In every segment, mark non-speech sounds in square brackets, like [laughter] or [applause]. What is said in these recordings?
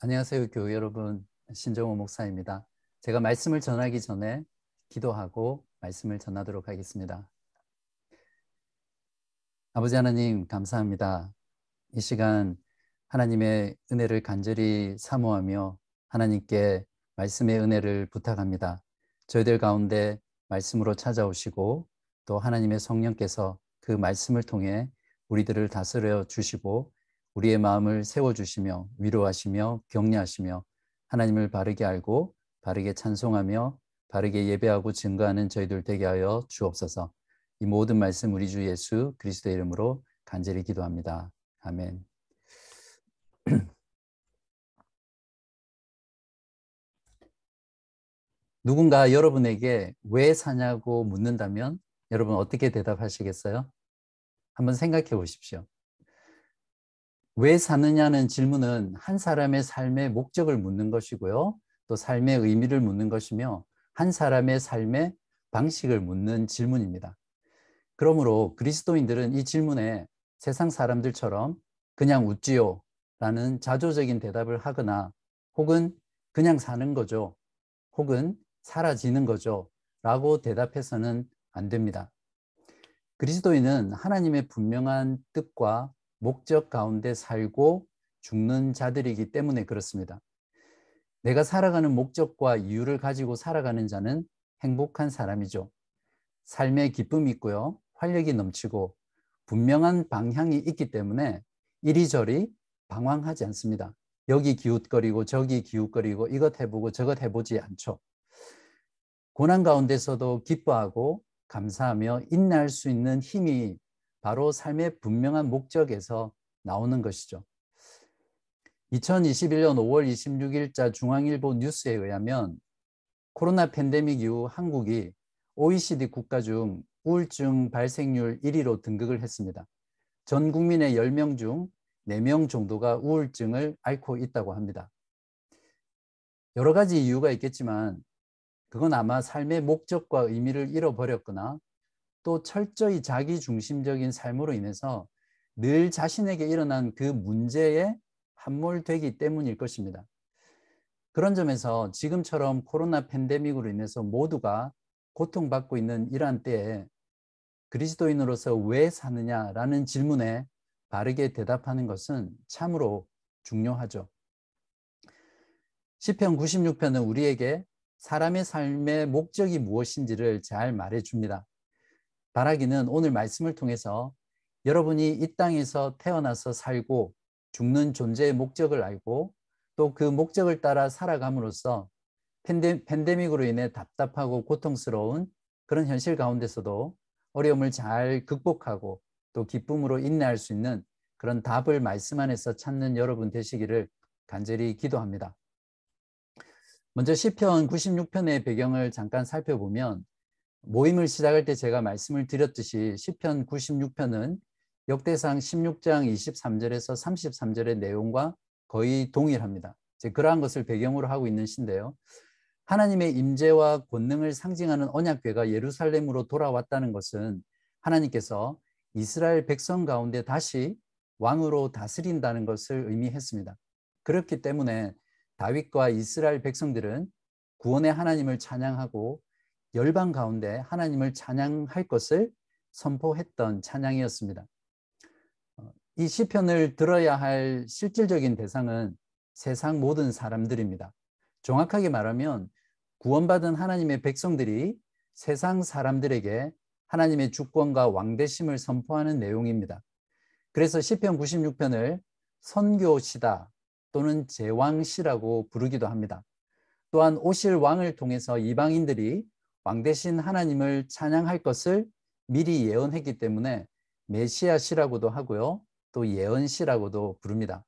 안녕하세요, 교회 여러분. 신정호 목사입니다. 제가 말씀을 전하기 전에 기도하고 말씀을 전하도록 하겠습니다. 아버지 하나님, 감사합니다. 이 시간 하나님의 은혜를 간절히 사모하며 하나님께 말씀의 은혜를 부탁합니다. 저희들 가운데 말씀으로 찾아오시고 또 하나님의 성령께서 그 말씀을 통해 우리들을 다스려 주시고 우리의 마음을 세워주시며 위로하시며 격려하시며 하나님을 바르게 알고 바르게 찬송하며 바르게 예배하고 증거하는 저희들 되게 하여 주옵소서. 이 모든 말씀 우리 주 예수 그리스도의 이름으로 간절히 기도합니다. 아멘. [clears throat] 누군가 여러분에게 왜 사냐고 묻는다면 여러분 어떻게 대답하시겠어요? 한번 생각해 보십시오. 왜 사느냐는 질문은 한 사람의 삶의 목적을 묻는 것이고요. 또 삶의 의미를 묻는 것이며 한 사람의 삶의 방식을 묻는 질문입니다. 그러므로 그리스도인들은 이 질문에 세상 사람들처럼 그냥 웃지요 라는 자조적인 대답을 하거나 혹은 그냥 사는 거죠. 혹은 사라지는 거죠. 라고 대답해서는 안 됩니다. 그리스도인은 하나님의 분명한 뜻과 목적 가운데 살고 죽는 자들이기 때문에 그렇습니다. 내가 살아가는 목적과 이유를 가지고 살아가는 자는 행복한 사람이죠. 삶에 기쁨이 있고요. 활력이 넘치고 분명한 방향이 있기 때문에 이리저리 방황하지 않습니다. 여기 기웃거리고 저기 기웃거리고 이것 해보고 저것 해보지 않죠. 고난 가운데서도 기뻐하고 감사하며 인내할 수 있는 힘이 바로 삶의 분명한 목적에서 나오는 것이죠. 2021년 5월 26일자 중앙일보 뉴스에 의하면 코로나 팬데믹 이후 한국이 OECD 국가 중 우울증 발생률 1위로 등극을 했습니다. 전 국민의 10명 중 4명 정도가 우울증을 앓고 있다고 합니다. 여러 가지 이유가 있겠지만 그건 아마 삶의 목적과 의미를 잃어버렸거나 또 철저히 자기 중심적인 삶으로 인해서 늘 자신에게 일어난 그 문제에 함몰되기 때문일 것입니다. 그런 점에서 지금처럼 코로나 팬데믹으로 인해서 모두가 고통받고 있는 이러한 때에 그리스도인으로서 왜 사느냐라는 질문에 바르게 대답하는 것은 참으로 중요하죠. 시편 96편은 우리에게 사람의 삶의 목적이 무엇인지를 잘 말해 줍니다. 바라기는 오늘 말씀을 통해서 여러분이 이 땅에서 태어나서 살고 죽는 존재의 목적을 알고 또 그 목적을 따라 살아감으로써 팬데, 팬데믹으로 인해 답답하고 고통스러운 그런 현실 가운데서도 어려움을 잘 극복하고 또 기쁨으로 인내할 수 있는 그런 답을 말씀 안에서 찾는 여러분 되시기를 간절히 기도합니다. 먼저 시편 96편의 배경을 잠깐 살펴보면 모임을 시작할 때 제가 말씀을 드렸듯이 시편 96편은 역대상 16장 23절에서 33절의 내용과 거의 동일합니다. 그러한 것을 배경으로 하고 있는 시인데요. 하나님의 임재와 권능을 상징하는 언약궤가 예루살렘으로 돌아왔다는 것은 하나님께서 이스라엘 백성 가운데 다시 왕으로 다스린다는 것을 의미했습니다. 그렇기 때문에 다윗과 이스라엘 백성들은 구원의 하나님을 찬양하고 열방 가운데 하나님을 찬양할 것을 선포했던 찬양이었습니다. 어, 이 시편을 들어야 할 실질적인 대상은 세상 모든 사람들입니다. 정확하게 말하면 구원받은 하나님의 백성들이 세상 사람들에게 하나님의 주권과 왕대심을 선포하는 내용입니다. 그래서 시편 96편을 선교시다 또는 제왕시라고 부르기도 합니다. 또한 오실 왕을 통해서 이방인들이 왕 대신 하나님을 찬양할 것을 미리 예언했기 때문에 메시아시라고도 하고요. 또 예언시라고도 부릅니다.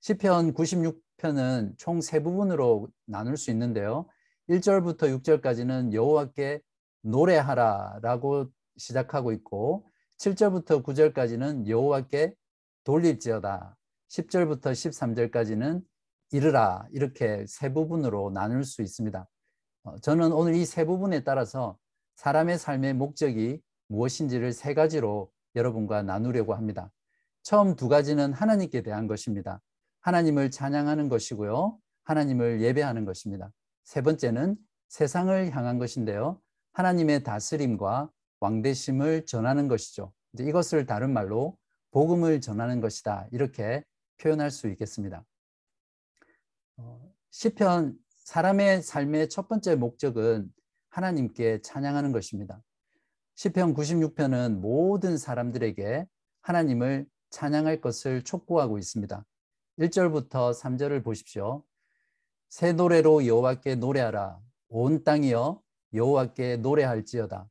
시편 96편은 총 세 부분으로 나눌 수 있는데요. 1절부터 6절까지는 여호와께 노래하라라고 시작하고 있고 7절부터 9절까지는 여호와께 돌릴지어다. 10절부터 13절까지는 이르라 이렇게 세 부분으로 나눌 수 있습니다. 어, 저는 오늘 이 세 부분에 따라서 사람의 삶의 목적이 무엇인지를 세 가지로 여러분과 나누려고 합니다. 처음 두 가지는 하나님께 대한 것입니다. 하나님을 찬양하는 것이고요. 하나님을 예배하는 것입니다. 세 번째는 세상을 향한 것인데요. 하나님의 다스림과 왕대심을 전하는 것이죠. 이것을 다른 말로 복음을 전하는 것이다. 이렇게 표현할 수 있겠습니다. 어, 시편 사람의 삶의 첫 번째 목적은 하나님께 찬양하는 것입니다. 시편 96편은 모든 사람들에게 하나님을 찬양할 것을 촉구하고 있습니다. 1절부터 3절을 보십시오. 새 노래로 여호와께 노래하라. 온 땅이여 여호와께 노래할지어다.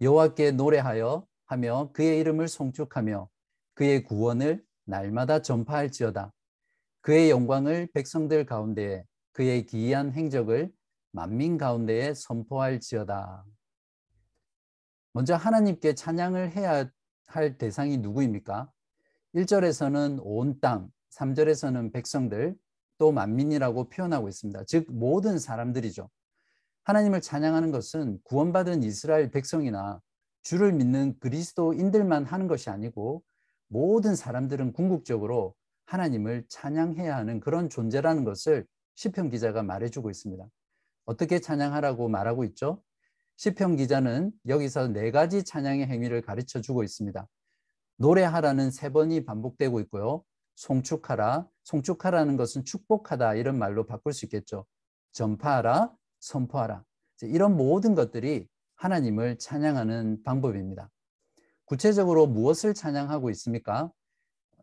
여호와께 노래하여 하며 그의 이름을 송축하며 그의 구원을 날마다 전파할지어다. 그의 영광을 백성들 가운데에 그의 기이한 행적을 만민 가운데에 선포할지어다. 먼저 하나님께 찬양을 해야 할 대상이 누구입니까? 1절에서는 온 땅, 3절에서는 백성들, 또 만민이라고 표현하고 있습니다. 즉 모든 사람들이죠. 하나님을 찬양하는 것은 구원받은 이스라엘 백성이나 주를 믿는 그리스도인들만 하는 것이 아니고 모든 사람들은 궁극적으로 하나님을 찬양해야 하는 그런 존재라는 것을 시편 기자가 말해주고 있습니다. 어떻게 찬양하라고 말하고 있죠? 시편 기자는 여기서 네 가지 찬양의 행위를 가르쳐 주고 있습니다. 노래하라는 세 번이 반복되고 있고요. 송축하라, 송축하라는 것은 축복하다 이런 말로 바꿀 수 있겠죠. 전파하라, 선포하라. 이런 모든 것들이 하나님을 찬양하는 방법입니다. 구체적으로 무엇을 찬양하고 있습니까?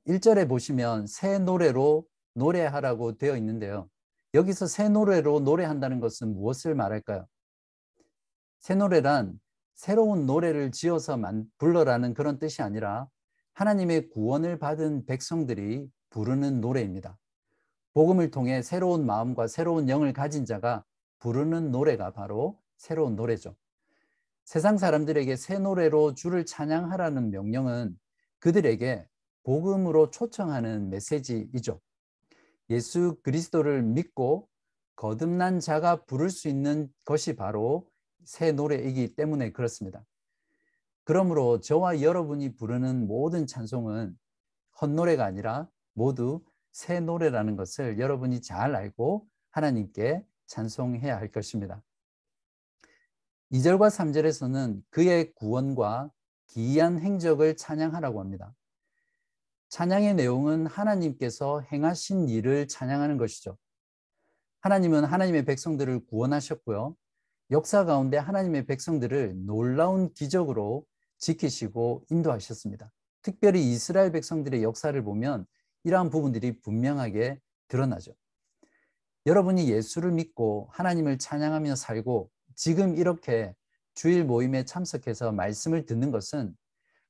1절에 보시면 새 노래로 노래하라고 되어 있는데요. 여기서 새 노래로 노래한다는 것은 무엇을 말할까요? 새 노래란 새로운 노래를 지어서 불러라는 그런 뜻이 아니라 하나님의 구원을 받은 백성들이 부르는 노래입니다. 복음을 통해 새로운 마음과 새로운 영을 가진 자가 부르는 노래가 바로 새로운 노래죠. 세상 사람들에게 새 노래로 주를 찬양하라는 명령은 그들에게 복음으로 초청하는 메시지이죠. 예수 그리스도를 믿고 거듭난 자가 부를 수 있는 것이 바로 새 노래이기 때문에 그렇습니다. 그러므로 저와 여러분이 부르는 모든 찬송은 헛노래가 아니라 모두 새 노래라는 것을 여러분이 잘 알고 하나님께 찬송해야 할 것입니다. 2절과 3절에서는 그의 구원과 기이한 행적을 찬양하라고 합니다. 찬양의 내용은 하나님께서 행하신 일을 찬양하는 것이죠. 하나님은 하나님의 백성들을 구원하셨고요. 역사 가운데 하나님의 백성들을 놀라운 기적으로 지키시고 인도하셨습니다. 특별히 이스라엘 백성들의 역사를 보면 이러한 부분들이 분명하게 드러나죠. 여러분이 예수를 믿고 하나님을 찬양하며 살고 지금 이렇게 주일 모임에 참석해서 말씀을 듣는 것은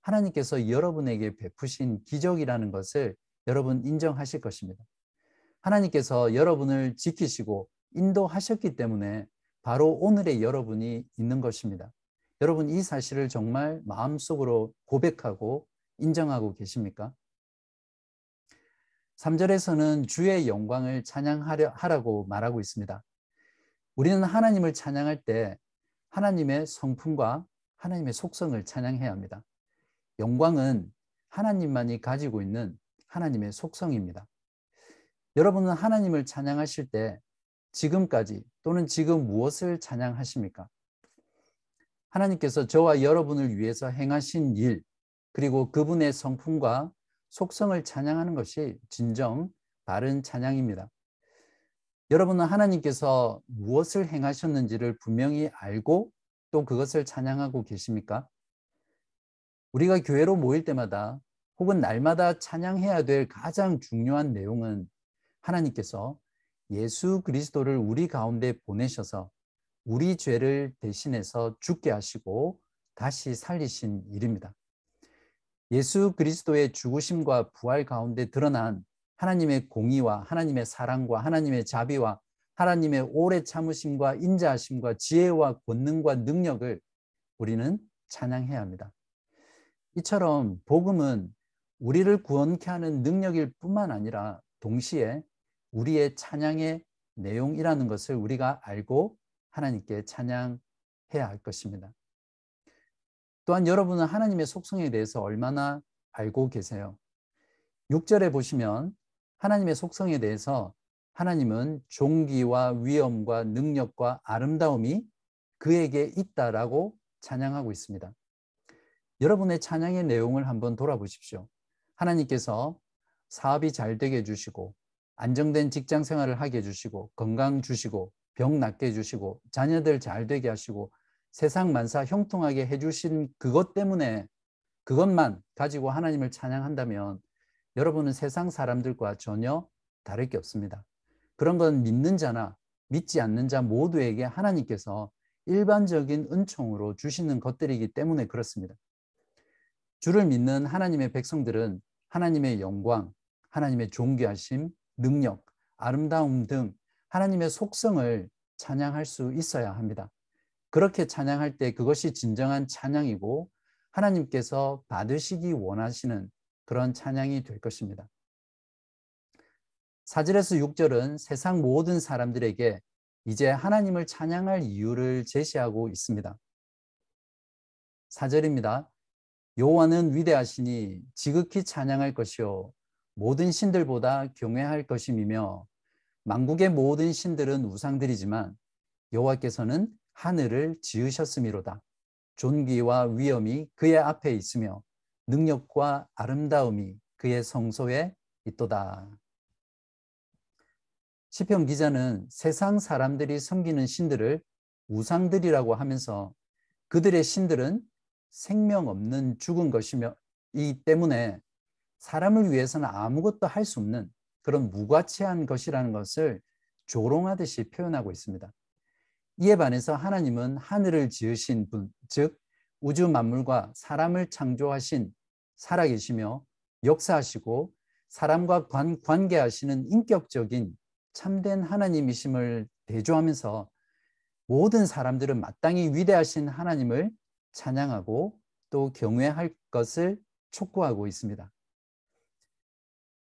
하나님께서 여러분에게 베푸신 기적이라는 것을 여러분 인정하실 것입니다. 하나님께서 여러분을 지키시고 인도하셨기 때문에 바로 오늘의 여러분이 있는 것입니다. 여러분 이 사실을 정말 마음속으로 고백하고 인정하고 계십니까? 3절에서는 주의 영광을 찬양하라고 말하고 있습니다. 우리는 하나님을 찬양할 때 하나님의 성품과 하나님의 속성을 찬양해야 합니다. 영광은 하나님만이 가지고 있는 하나님의 속성입니다. 여러분은 하나님을 찬양하실 때 지금까지 또는 지금 무엇을 찬양하십니까? 하나님께서 저와 여러분을 위해서 행하신 일, 그리고 그분의 성품과 속성을 찬양하는 것이 진정 바른 찬양입니다. 여러분은 하나님께서 무엇을 행하셨는지를 분명히 알고 또 그것을 찬양하고 계십니까? 우리가 교회로 모일 때마다 혹은 날마다 찬양해야 될 가장 중요한 내용은 하나님께서 예수 그리스도를 우리 가운데 보내셔서 우리 죄를 대신해서 죽게 하시고 다시 살리신 일입니다. 예수 그리스도의 죽으심과 부활 가운데 드러난 하나님의 공의와 하나님의 사랑과 하나님의 자비와 하나님의 오래 참으심과 인자하심과 지혜와 권능과 능력을 우리는 찬양해야 합니다. 이처럼 복음은 우리를 구원케 하는 능력일 뿐만 아니라 동시에 우리의 찬양의 내용이라는 것을 우리가 알고 하나님께 찬양해야 할 것입니다. 또한 여러분은 하나님의 속성에 대해서 얼마나 알고 계세요? 6절에 보시면 하나님의 속성에 대해서 하나님은 종기와 위엄과 능력과 아름다움이 그에게 있다라고 찬양하고 있습니다. 여러분의 찬양의 내용을 한번 돌아보십시오. 하나님께서 사업이 잘 되게 해주시고 안정된 직장 생활을 하게 해주시고 건강 주시고 병 낫게 해주시고 자녀들 잘 되게 하시고 세상 만사 형통하게 해주신 그것 때문에 그것만 가지고 하나님을 찬양한다면 여러분은 세상 사람들과 전혀 다를 게 없습니다. 그런 건 믿는 자나 믿지 않는 자 모두에게 하나님께서 일반적인 은총으로 주시는 것들이기 때문에 그렇습니다. 주를 믿는 하나님의 백성들은 하나님의 영광, 하나님의 존귀하심, 능력, 아름다움 등 하나님의 속성을 찬양할 수 있어야 합니다. 그렇게 찬양할 때 그것이 진정한 찬양이고 하나님께서 받으시기 원하시는 그런 찬양이 될 것입니다. 4절에서 6절은 세상 모든 사람들에게 이제 하나님을 찬양할 이유를 제시하고 있습니다. 4절입니다. 여호와는 위대하시니 지극히 찬양할 것이요 모든 신들보다 경외할 것임이며 만국의 모든 신들은 우상들이지만 여호와께서는 하늘을 지으셨음이로다. 존귀와 위엄이 그의 앞에 있으며 능력과 아름다움이 그의 성소에 있도다. 시편 기자는 세상 사람들이 섬기는 신들을 우상들이라고 하면서 그들의 신들은 생명 없는 죽은 것이며 이 때문에 사람을 위해서는 아무것도 할 수 없는 그런 무가치한 것이라는 것을 조롱하듯이 표현하고 있습니다. 이에 반해서 하나님은 하늘을 지으신 분, 즉 우주 만물과 사람을 창조하신 살아계시며 역사하시고 사람과 관, 관계하시는 인격적인 참된 하나님이심을 대조하면서 모든 사람들은 마땅히 위대하신 하나님을 찬양하고 또 경외할 것을 촉구하고 있습니다.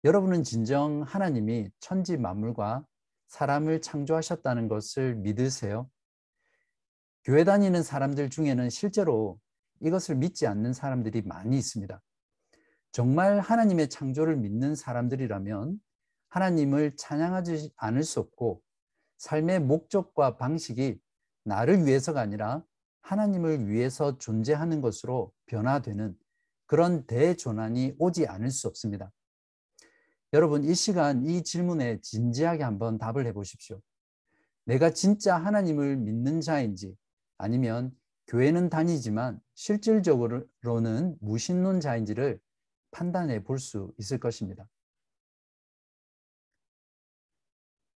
여러분은 진정 하나님이 천지 만물과 사람을 창조하셨다는 것을 믿으세요? 교회 다니는 사람들 중에는 실제로 이것을 믿지 않는 사람들이 많이 있습니다. 정말 하나님의 창조를 믿는 사람들이라면 하나님을 찬양하지 않을 수 없고 삶의 목적과 방식이 나를 위해서가 아니라 하나님을 위해서 존재하는 것으로 변화되는 그런 대전환이 오지 않을 수 없습니다. 여러분, 이 시간 이 질문에 진지하게 한번 답을 해 보십시오. 내가 진짜 하나님을 믿는 자인지 아니면 교회는 다니지만 실질적으로는 무신론자인지를 판단해 볼 수 있을 것입니다.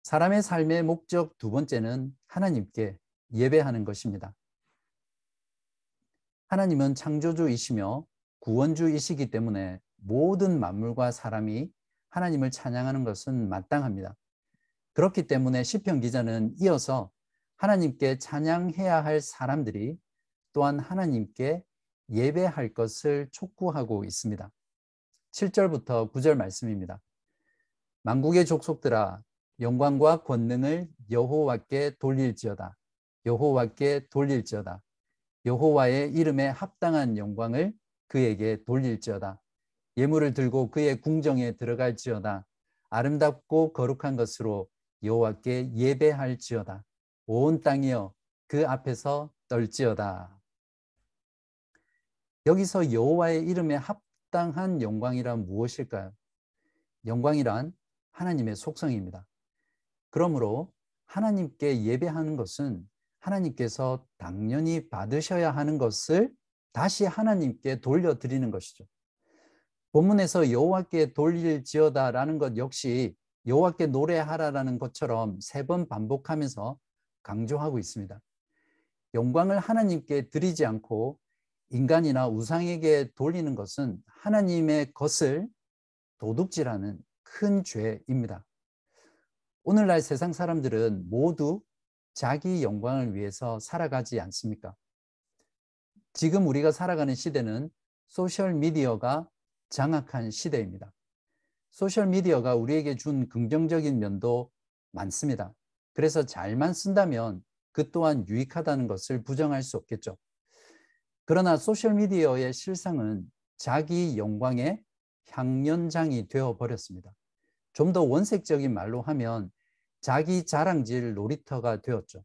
사람의 삶의 목적 두 번째는 하나님께 예배하는 것입니다. 하나님은 창조주이시며 구원주이시기 때문에 모든 만물과 사람이 하나님을 찬양하는 것은 마땅합니다. 그렇기 때문에 시편 기자는 이어서 하나님께 찬양해야 할 사람들이 또한 하나님께 예배할 것을 촉구하고 있습니다. 7절부터 9절 말씀입니다. 만국의 족속들아 영광과 권능을 여호와께 돌릴지어다. 여호와께 돌릴지어다. 여호와의 이름에 합당한 영광을 그에게 돌릴지어다. 예물을 들고 그의 궁정에 들어갈지어다. 아름답고 거룩한 것으로 여호와께 예배할지어다. 온 땅이여 그 앞에서 떨지어다. 여기서 여호와의 이름에 합당한 영광이란 무엇일까요? 영광이란 하나님의 속성입니다. 그러므로 하나님께 예배하는 것은 하나님께서 당연히 받으셔야 하는 것을 다시 하나님께 돌려드리는 것이죠. 본문에서 여호와께 돌릴지어다라는 것 역시 여호와께 노래하라라는 것처럼 세 번 반복하면서 강조하고 있습니다. 영광을 하나님께 드리지 않고 인간이나 우상에게 돌리는 것은 하나님의 것을 도둑질하는 큰 죄입니다. 오늘날 세상 사람들은 모두 자기 영광을 위해서 살아가지 않습니까? 지금 우리가 살아가는 시대는 소셜 미디어가 장악한 시대입니다. 소셜 미디어가 우리에게 준 긍정적인 면도 많습니다. 그래서 잘만 쓴다면 그 또한 유익하다는 것을 부정할 수 없겠죠. 그러나 소셜 미디어의 실상은 자기 영광의 향연장이 되어 버렸습니다. 좀 더 원색적인 말로 하면 자기 자랑질 놀이터가 되었죠.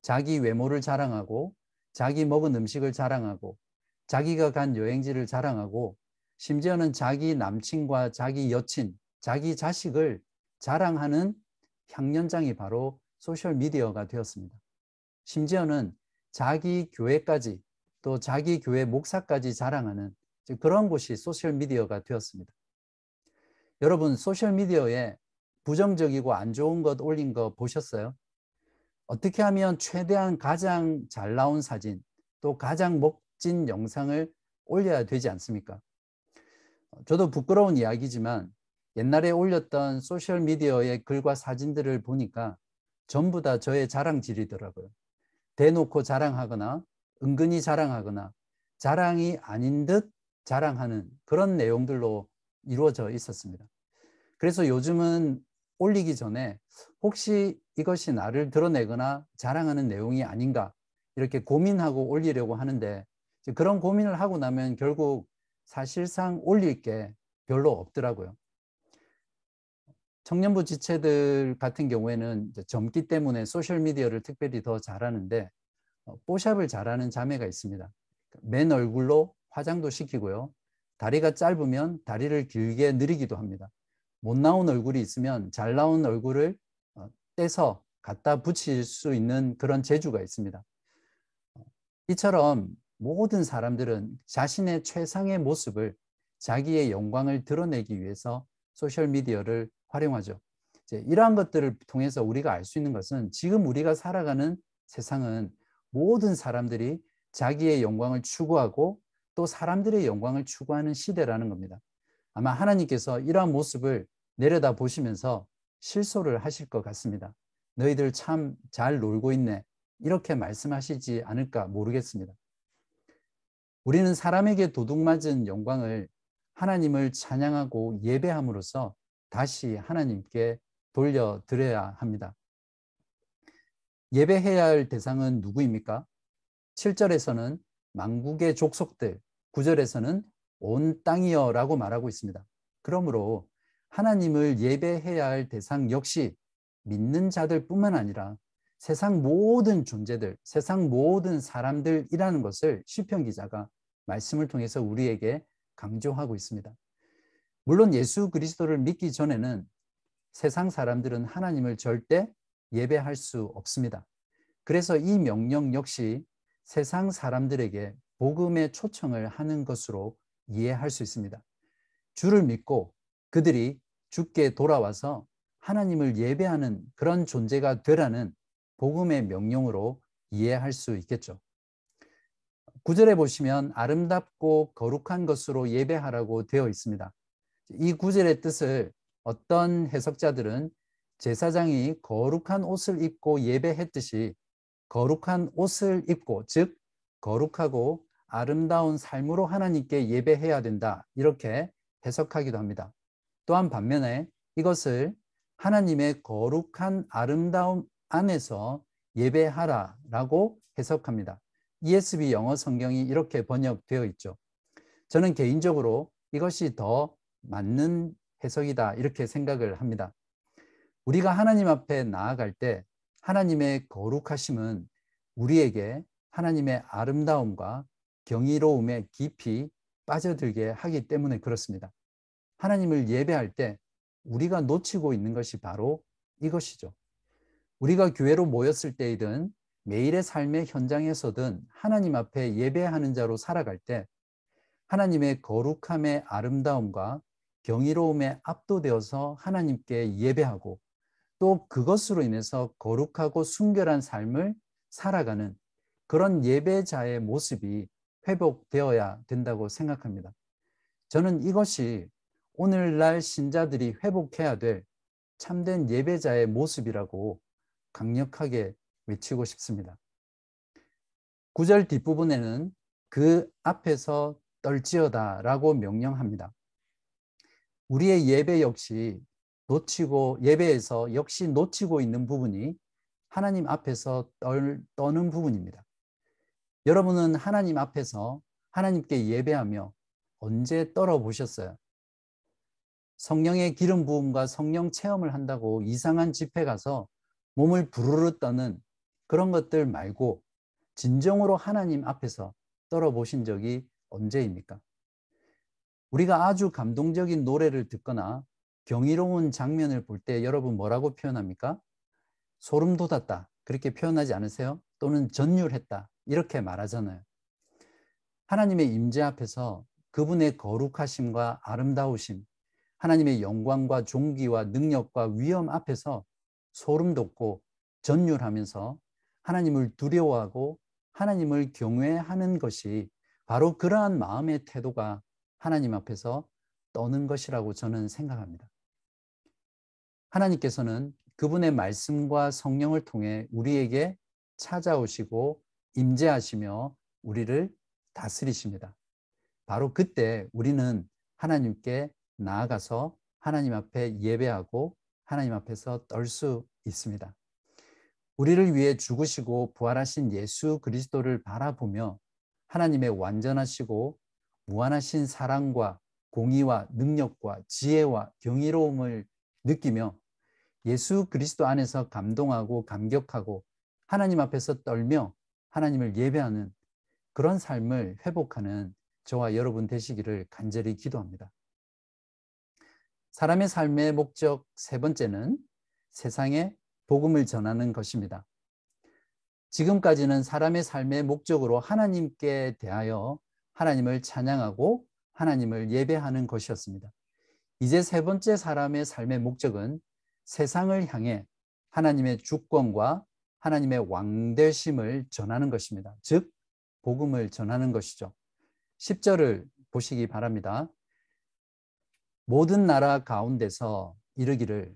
자기 외모를 자랑하고 자기 먹은 음식을 자랑하고 자기가 간 여행지를 자랑하고 심지어는 자기 남친과 자기 여친, 자기 자식을 자랑하는 향연장이 바로 소셜 미디어가 되었습니다. 심지어는 자기 교회까지 또 자기 교회 목사까지 자랑하는 그런 곳이 소셜 미디어가 되었습니다. 여러분 소셜 미디어에 부정적이고 안 좋은 것 올린 거 보셨어요? 어떻게 하면 최대한 가장 잘 나온 사진 또 가장 멋진 영상을 올려야 되지 않습니까? 저도 부끄러운 이야기지만 옛날에 올렸던 소셜 미디어의 글과 사진들을 보니까 전부 다 저의 자랑질이더라고요. 대놓고 자랑하거나 은근히 자랑하거나 자랑이 아닌 듯 자랑하는 그런 내용들로 이루어져 있었습니다. 그래서 요즘은 올리기 전에 혹시 이것이 나를 드러내거나 자랑하는 내용이 아닌가 이렇게 고민하고 올리려고 하는데 그런 고민을 하고 나면 결국 사실상 올릴 게 별로 없더라고요. 청년부 지체들 같은 경우에는 젊기 때문에 소셜미디어를 특별히 더 잘하는데 어, 뽀샵을 잘하는 자매가 있습니다. 맨 얼굴로 화장도 시키고요. 다리가 짧으면 다리를 길게 늘리기도 합니다. 못 나온 얼굴이 있으면 잘 나온 얼굴을 어, 떼서 갖다 붙일 수 있는 그런 재주가 있습니다. 어, 이처럼 모든 사람들은 자신의 최상의 모습을 자기의 영광을 드러내기 위해서 소셜미디어를 활용하죠. 이러한 것들을 통해서 우리가 알 수 있는 것은 지금 우리가 살아가는 세상은 모든 사람들이 자기의 영광을 추구하고 또 사람들의 영광을 추구하는 시대라는 겁니다. 아마 하나님께서 이러한 모습을 내려다 보시면서 실소를 하실 것 같습니다. 너희들 참 잘 놀고 있네. 이렇게 말씀하시지 않을까 모르겠습니다. 우리는 사람에게 도둑맞은 영광을 하나님을 찬양하고 예배함으로써 다시 하나님께 돌려드려야 합니다. 예배해야 할 대상은 누구입니까? 7절에서는 망국의 족속들, 9절에서는 온 땅이여라고 말하고 있습니다. 그러므로 하나님을 예배해야 할 대상 역시 믿는 자들뿐만 아니라 세상 모든 존재들, 세상 모든 사람들이라는 것을 시편 기자가 말씀을 통해서 우리에게 강조하고 있습니다. 물론 예수 그리스도를 믿기 전에는 세상 사람들은 하나님을 절대 예배할 수 없습니다. 그래서 이 명령 역시 세상 사람들에게 복음의 초청을 하는 것으로 이해할 수 있습니다. 주를 믿고 그들이 주께 돌아와서 하나님을 예배하는 그런 존재가 되라는 복음의 명령으로 이해할 수 있겠죠. 구절에 보시면 아름답고 거룩한 것으로 예배하라고 되어 있습니다. 이 구절의 뜻을 어떤 해석자들은 제사장이 거룩한 옷을 입고 예배했듯이 거룩한 옷을 입고 즉 거룩하고 아름다운 삶으로 하나님께 예배해야 된다 이렇게 해석하기도 합니다. 또한 반면에 이것을 하나님의 거룩한 아름다움 안에서 예배하라라고 해석합니다. ESV 영어 성경이 이렇게 번역되어 있죠. 저는 개인적으로 이것이 더 맞는 해석이다 이렇게 생각을 합니다. 우리가 하나님 앞에 나아갈 때 하나님의 거룩하심은 우리에게 하나님의 아름다움과 경이로움에 깊이 빠져들게 하기 때문에 그렇습니다. 하나님을 예배할 때 우리가 놓치고 있는 것이 바로 이것이죠. 우리가 교회로 모였을 때이든 매일의 삶의 현장에서든 하나님 앞에 예배하는 자로 살아갈 때 하나님의 거룩함의 아름다움과 경이로움에 압도되어서 하나님께 예배하고 또 그것으로 인해서 거룩하고 순결한 삶을 살아가는 그런 예배자의 모습이 회복되어야 된다고 생각합니다. 저는 이것이 오늘날 신자들이 회복해야 될 참된 예배자의 모습이라고 강력하게 외치고 싶습니다. 구절 뒷부분에는 그 앞에서 떨지어다 라고 명령합니다. 우리의 예배 역시 놓치고 예배에서 역시 놓치고 있는 부분이 하나님 앞에서 떨, 떠는 부분입니다. 여러분은 하나님 앞에서 하나님께 예배하며 언제 떨어 보셨어요? 성령의 기름 부음과 성령 체험을 한다고 이상한 집회 가서 몸을 부르르 떠는 그런 것들 말고 진정으로 하나님 앞에서 떨어 보신 적이 언제입니까? 우리가 아주 감동적인 노래를 듣거나 경이로운 장면을 볼 때 여러분 뭐라고 표현합니까? 소름 돋았다. 그렇게 표현하지 않으세요? 또는 전율했다. 이렇게 말하잖아요. 하나님의 임재 앞에서 그분의 거룩하심과 아름다우심, 하나님의 영광과 종기와 능력과 위엄 앞에서 소름 돋고 전율하면서 하나님을 두려워하고 하나님을 경외하는 것이 바로 그러한 마음의 태도가 하나님 앞에서 떠는 것이라고 저는 생각합니다. 하나님께서는 그분의 말씀과 성령을 통해 우리에게 찾아오시고 임재하시며 우리를 다스리십니다. 바로 그때 우리는 하나님께 나아가서 하나님 앞에 예배하고 하나님 앞에서 떨 수 있습니다. 우리를 위해 죽으시고 부활하신 예수 그리스도를 바라보며 하나님의 완전하시고 무한하신 사랑과 공의와 능력과 지혜와 경이로움을 느끼며 예수 그리스도 안에서 감동하고 감격하고 하나님 앞에서 떨며 하나님을 예배하는 그런 삶을 회복하는 저와 여러분 되시기를 간절히 기도합니다. 사람의 삶의 목적 세 번째는 세상에 복음을 전하는 것입니다. 지금까지는 사람의 삶의 목적으로 하나님께 대하여 하나님을 찬양하고 하나님을 예배하는 것이었습니다. 이제 세 번째 사람의 삶의 목적은 세상을 향해 하나님의 주권과 하나님의 왕대심을 전하는 것입니다. 즉, 복음을 전하는 것이죠. 10절을 보시기 바랍니다. 모든 나라 가운데서 이르기를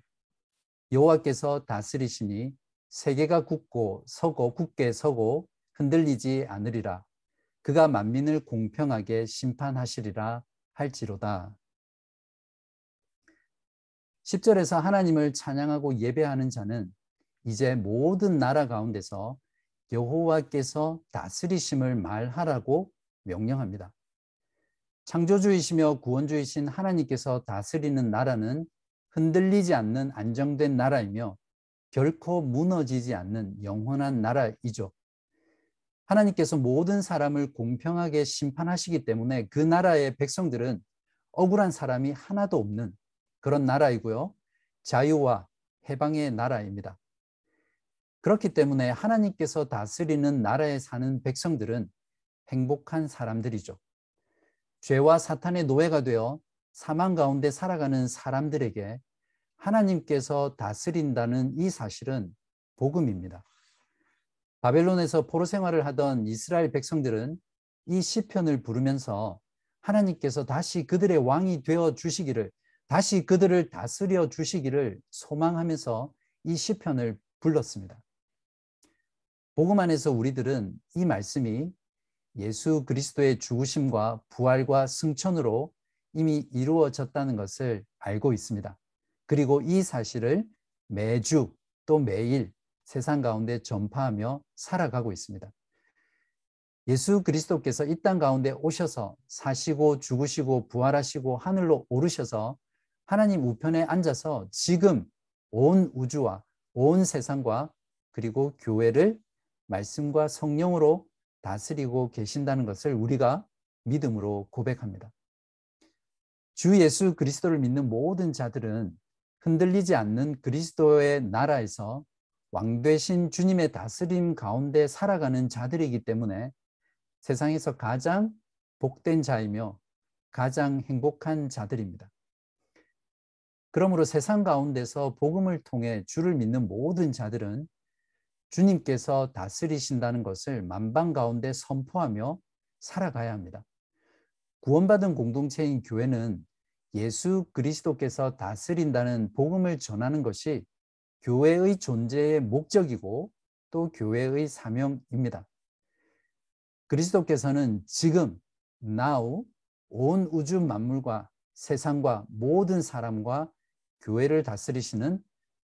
여호와께서 다스리시니 세계가 굳고 서고 굳게 서고 흔들리지 않으리라. 그가 만민을 공평하게 심판하시리라 할지로다. 10절에서 하나님을 찬양하고 예배하는 자는 이제 모든 나라 가운데서 여호와께서 다스리심을 말하라고 명령합니다. 창조주이시며 구원주이신 하나님께서 다스리는 나라는 흔들리지 않는 안정된 나라이며 결코 무너지지 않는 영원한 나라이죠. 하나님께서 모든 사람을 공평하게 심판하시기 때문에 그 나라의 백성들은 억울한 사람이 하나도 없는 그런 나라이고요. 자유와 해방의 나라입니다. 그렇기 때문에 하나님께서 다스리는 나라에 사는 백성들은 행복한 사람들이죠. 죄와 사탄의 노예가 되어 사망 가운데 살아가는 사람들에게 하나님께서 다스린다는 이 사실은 복음입니다. 바벨론에서 포로 생활을 하던 이스라엘 백성들은 이 시편을 부르면서 하나님께서 다시 그들의 왕이 되어 주시기를 다시 그들을 다스려 주시기를 소망하면서 이 시편을 불렀습니다. 복음 안에서 우리들은 이 말씀이 예수 그리스도의 죽으심과 부활과 승천으로 이미 이루어졌다는 것을 알고 있습니다. 그리고 이 사실을 매주 또 매일 세상 가운데 전파하며 살아가고 있습니다. 예수 그리스도께서 이 땅 가운데 오셔서 사시고 죽으시고 부활하시고 하늘로 오르셔서 하나님 우편에 앉아서 지금 온 우주와 온 세상과 그리고 교회를 말씀과 성령으로 다스리고 계신다는 것을 우리가 믿음으로 고백합니다. 주 예수 그리스도를 믿는 모든 자들은 흔들리지 않는 그리스도의 나라에서 왕되신 주님의 다스림 가운데 살아가는 자들이기 때문에 세상에서 가장 복된 자이며 가장 행복한 자들입니다. 그러므로 세상 가운데서 복음을 통해 주를 믿는 모든 자들은 주님께서 다스리신다는 것을 만방 가운데 선포하며 살아가야 합니다. 구원받은 공동체인 교회는 예수 그리스도께서 다스린다는 복음을 전하는 것이 교회의 존재의 목적이고 또 교회의 사명입니다. 그리스도께서는 지금 now 온 우주 만물과 세상과 모든 사람과 교회를 다스리시는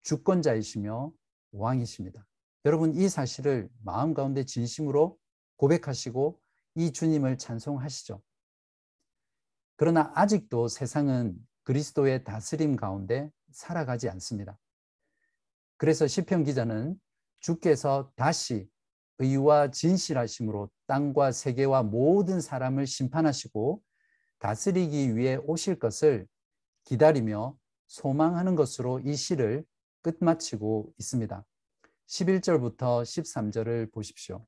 주권자이시며 왕이십니다. 여러분 이 사실을 마음 가운데 진심으로 고백하시고 이 주님을 찬송하시죠. 그러나 아직도 세상은 그리스도의 다스림 가운데 살아가지 않습니다. 그래서 시편 기자는 주께서 다시 의와 진실하심으로 땅과 세계와 모든 사람을 심판하시고 다스리기 위해 오실 것을 기다리며 소망하는 것으로 이 시를 끝마치고 있습니다. 11절부터 13절을 보십시오.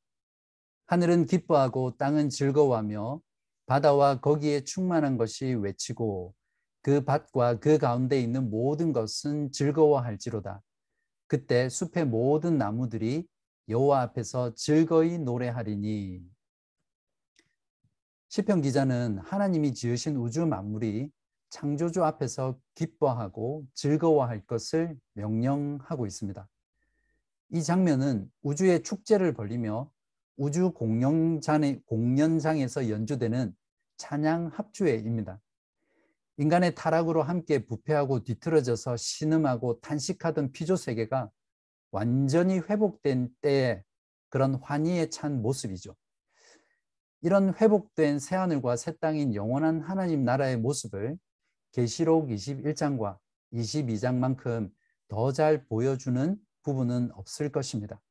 하늘은 기뻐하고 땅은 즐거워하며 바다와 거기에 충만한 것이 외치고 그 밭과 그 가운데 있는 모든 것은 즐거워할지로다. 그때 숲의 모든 나무들이 여호와 앞에서 즐거이 노래하리니 시편 기자는 하나님이 지으신 우주 만물이 창조주 앞에서 기뻐하고 즐거워할 것을 명령하고 있습니다. 이 장면은 우주의 축제를 벌리며 우주 공연장에, 공연장에서 연주되는 찬양 합주회입니다. 인간의 타락으로 함께 부패하고 뒤틀어져서 신음하고 탄식하던 피조 세계가 완전히 회복된 때의 그런 환희에 찬 모습이죠. 이런 회복된 새하늘과 새 땅인 영원한 하나님 나라의 모습을 계시록 21장과 22장만큼 더 잘 보여주는 부분은 없을 것입니다.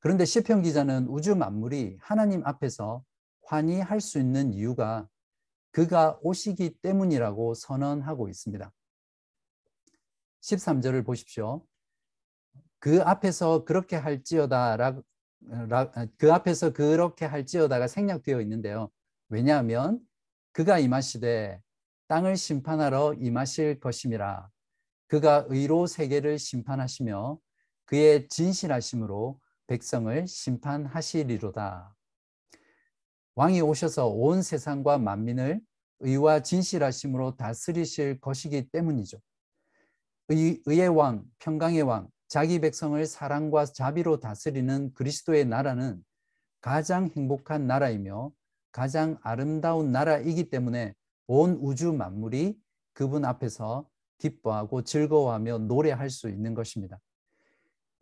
그런데 시편 기자는 우주 만물이 하나님 앞에서 환희할 수 있는 이유가 그가 오시기 때문이라고 선언하고 있습니다. 13절을 보십시오. 그 앞에서 그렇게 할지어다 그 앞에서 그렇게 할지어다가 생략되어 있는데요. 왜냐하면 그가 임하시되 땅을 심판하러 임하실 것임이라 그가 의로 세계를 심판하시며 그의 진실하심으로 백성을 심판하시리로다. 왕이 오셔서 온 세상과 만민을 의와 진실하심으로 다스리실 것이기 때문이죠. 의, 의의 왕, 평강의 왕, 자기 백성을 사랑과 자비로 다스리는 그리스도의 나라는 가장 행복한 나라이며 가장 아름다운 나라이기 때문에 온 우주 만물이 그분 앞에서 기뻐하고 즐거워하며 노래할 수 있는 것입니다.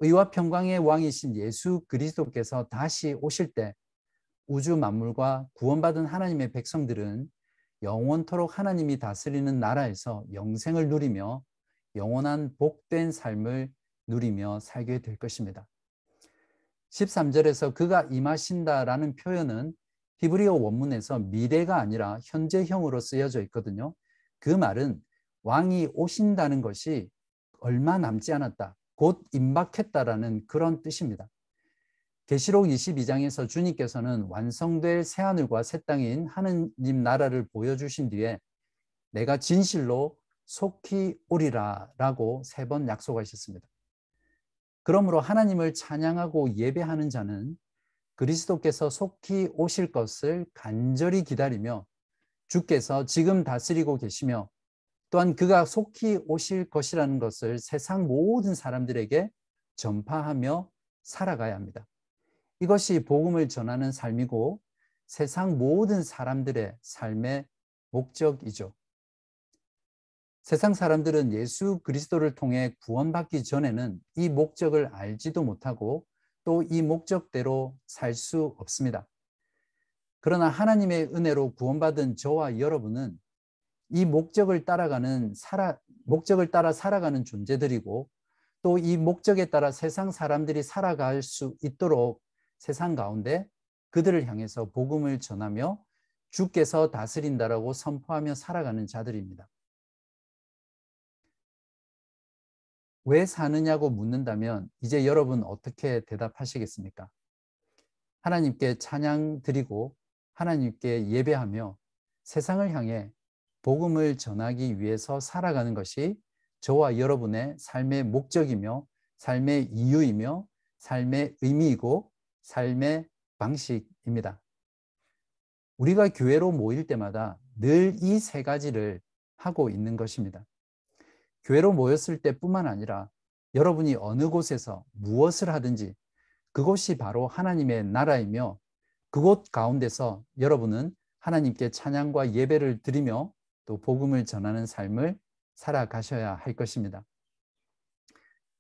의와 평강의 왕이신 예수 그리스도께서 다시 오실 때 우주 만물과 구원받은 하나님의 백성들은 영원토록 하나님이 다스리는 나라에서 영생을 누리며 영원한 복된 삶을 누리며 살게 될 것입니다. 13절에서 그가 임하신다라는 표현은 히브리어 원문에서 미래가 아니라 현재형으로 쓰여져 있거든요. 그 말은 왕이 오신다는 것이 얼마 남지 않았다. 곧 임박했다라는 그런 뜻입니다. 계시록 22장에서 주님께서는 완성될 새 하늘과 새 땅인 하느님 나라를 보여주신 뒤에 내가 진실로 속히 오리라 라고 세 번 약속하셨습니다. 그러므로 하나님을 찬양하고 예배하는 자는 그리스도께서 속히 오실 것을 간절히 기다리며 주께서 지금 다스리고 계시며 또한 그가 속히 오실 것이라는 것을 세상 모든 사람들에게 전파하며 살아가야 합니다. 이것이 복음을 전하는 삶이고 세상 모든 사람들의 삶의 목적이죠. 세상 사람들은 예수 그리스도를 통해 구원받기 전에는 이 목적을 알지도 못하고 또 이 목적대로 살 수 없습니다. 그러나 하나님의 은혜로 구원받은 저와 여러분은 이 목적을 따라가는 살아 목적을 따라 살아가는 존재들이고 또 이 목적에 따라 세상 사람들이 살아갈 수 있도록 세상 가운데 그들을 향해서 복음을 전하며 주께서 다스린다라고 선포하며 살아가는 자들입니다. 왜 사느냐고 묻는다면 이제 여러분 어떻게 대답하시겠습니까? 하나님께 찬양 드리고 하나님께 예배하며 세상을 향해 복음을 전하기 위해서 살아가는 것이 저와 여러분의 삶의 목적이며 삶의 이유이며 삶의 의미이고 삶의 방식입니다. 우리가 교회로 모일 때마다 늘 이 세 가지를 하고 있는 것입니다. 교회로 모였을 때뿐만 아니라 여러분이 어느 곳에서 무엇을 하든지 그곳이 바로 하나님의 나라이며 그곳 가운데서 여러분은 하나님께 찬양과 예배를 드리며 또 복음을 전하는 삶을 살아가셔야 할 것입니다.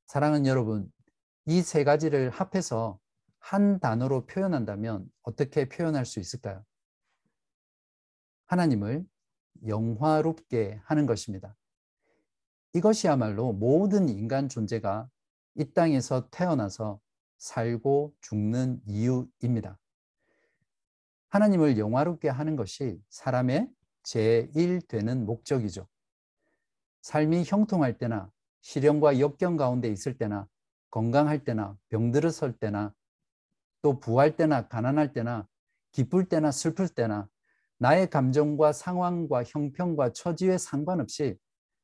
사랑하는 여러분, 이 세 가지를 합해서 한 단어로 표현한다면 어떻게 표현할 수 있을까요? 하나님을 영화롭게 하는 것입니다. 이것이야말로 모든 인간 존재가 이 땅에서 태어나서 살고 죽는 이유입니다. 하나님을 영화롭게 하는 것이 사람의 제1되는 목적이죠. 삶이 형통할 때나 시련과 역경 가운데 있을 때나 건강할 때나 병들었을 때나 또 부할 때나 가난할 때나 기쁠 때나 슬플 때나 나의 감정과 상황과 형편과 처지에 상관없이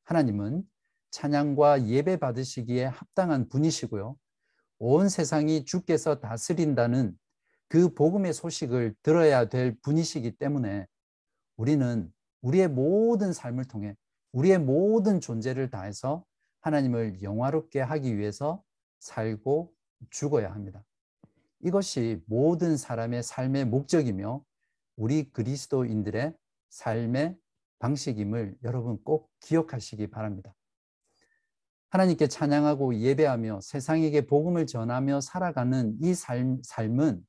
하나님은 찬양과 예배 받으시기에 합당한 분이시고요. 온 세상이 주께서 다스린다는 그 복음의 소식을 들어야 될 분이시기 때문에 우리는 우리의 모든 삶을 통해 우리의 모든 존재를 다해서 하나님을 영화롭게 하기 위해서 살고 죽어야 합니다. 이것이 모든 사람의 삶의 목적이며 우리 그리스도인들의 삶의 방식임을 여러분 꼭 기억하시기 바랍니다. 하나님께 찬양하고 예배하며 세상에게 복음을 전하며 살아가는 이 삶, 삶은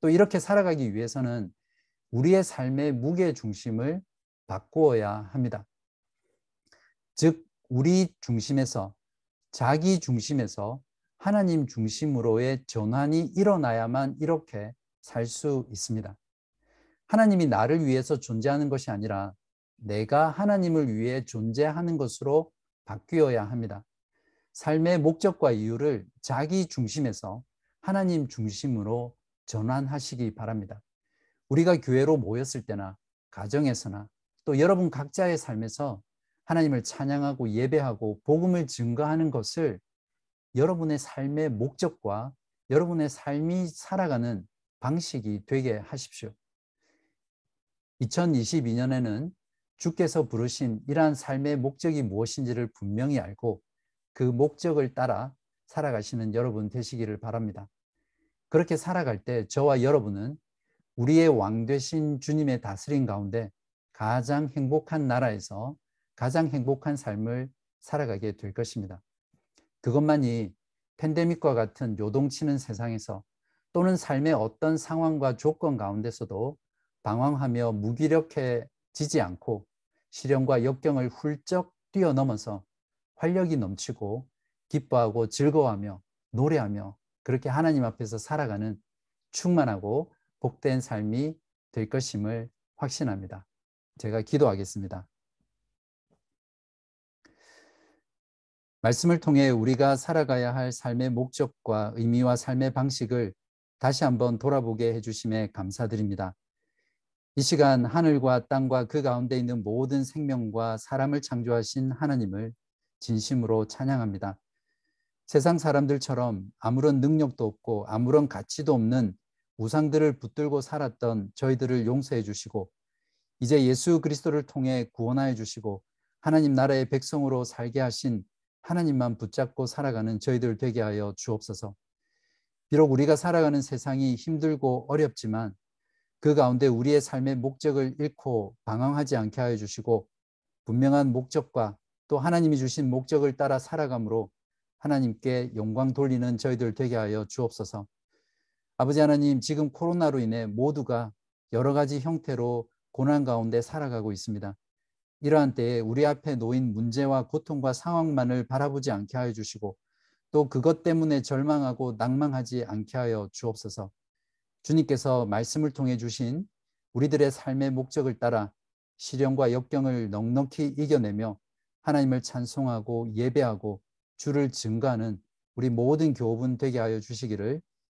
또 이렇게 살아가기 위해서는 우리의 삶의 무게 중심을 바꾸어야 합니다. 즉, 우리 중심에서, 자기 중심에서 하나님 중심으로의 전환이 일어나야만 이렇게 살 수 있습니다. 하나님이 나를 위해서 존재하는 것이 아니라 내가 하나님을 위해 존재하는 것으로 바뀌어야 합니다. 삶의 목적과 이유를 자기 중심에서 하나님 중심으로 전환하시기 바랍니다. 우리가 교회로 모였을 때나 가정에서나 또 여러분 각자의 삶에서 하나님을 찬양하고 예배하고 복음을 증거하는 것을 여러분의 삶의 목적과 여러분의 삶이 살아가는 방식이 되게 하십시오. 2022년에는 주께서 부르신 이러한 삶의 목적이 무엇인지를 분명히 알고 그 목적을 따라 살아가시는 여러분 되시기를 바랍니다. 그렇게 살아갈 때 저와 여러분은 우리의 왕 되신 주님의 다스림 가운데 가장 행복한 나라에서 가장 행복한 삶을 살아가게 될 것입니다. 그것만이 팬데믹과 같은 요동치는 세상에서 또는 삶의 어떤 상황과 조건 가운데서도 방황하며 무기력해지지 않고 시련과 역경을 훌쩍 뛰어넘어서 활력이 넘치고 기뻐하고 즐거워하며 노래하며 그렇게 하나님 앞에서 살아가는 충만하고 복된 삶이 될 것임을 확신합니다. 제가 기도하겠습니다. 말씀을 통해 우리가 살아가야 할 삶의 목적과 의미와 삶의 방식을 다시 한번 돌아보게 해주심에 감사드립니다. 이 시간 하늘과 땅과 그 가운데 있는 모든 생명과 사람을 창조하신 하나님을 진심으로 찬양합니다. 세상 사람들처럼 아무런 능력도 없고 아무런 가치도 없는 우상들을 붙들고 살았던 저희들을 용서해 주시고 이제 예수 그리스도를 통해 구원하여 주시고 하나님 나라의 백성으로 살게 하신 하나님만 붙잡고 살아가는 저희들 되게 하여 주옵소서. 비록 우리가 살아가는 세상이 힘들고 어렵지만 그 가운데 우리의 삶의 목적을 잃고 방황하지 않게 하여 주시고 분명한 목적과 또 하나님이 주신 목적을 따라 살아감으로 하나님께 영광 돌리는 저희들 되게 하여 주옵소서. 아버지 하나님, 지금 코로나로 인해 모두가 여러 가지 형태로 고난 가운데 살아가고 있습니다. 이러한 때에 우리 앞에 놓인 문제와 고통과 상황만을 바라보지 않게 하여 주시고 또 그것 때문에 절망하고 낭망하지 않게 하여 주옵소서. 주님께서 말씀을 통해 주신 우리들의 삶의 목적을 따라 시련과 역경을 넉넉히 이겨내며 하나님을 찬송하고 예배하고 주를 증가하는 우리 모든 교분 되게 하여 주시기를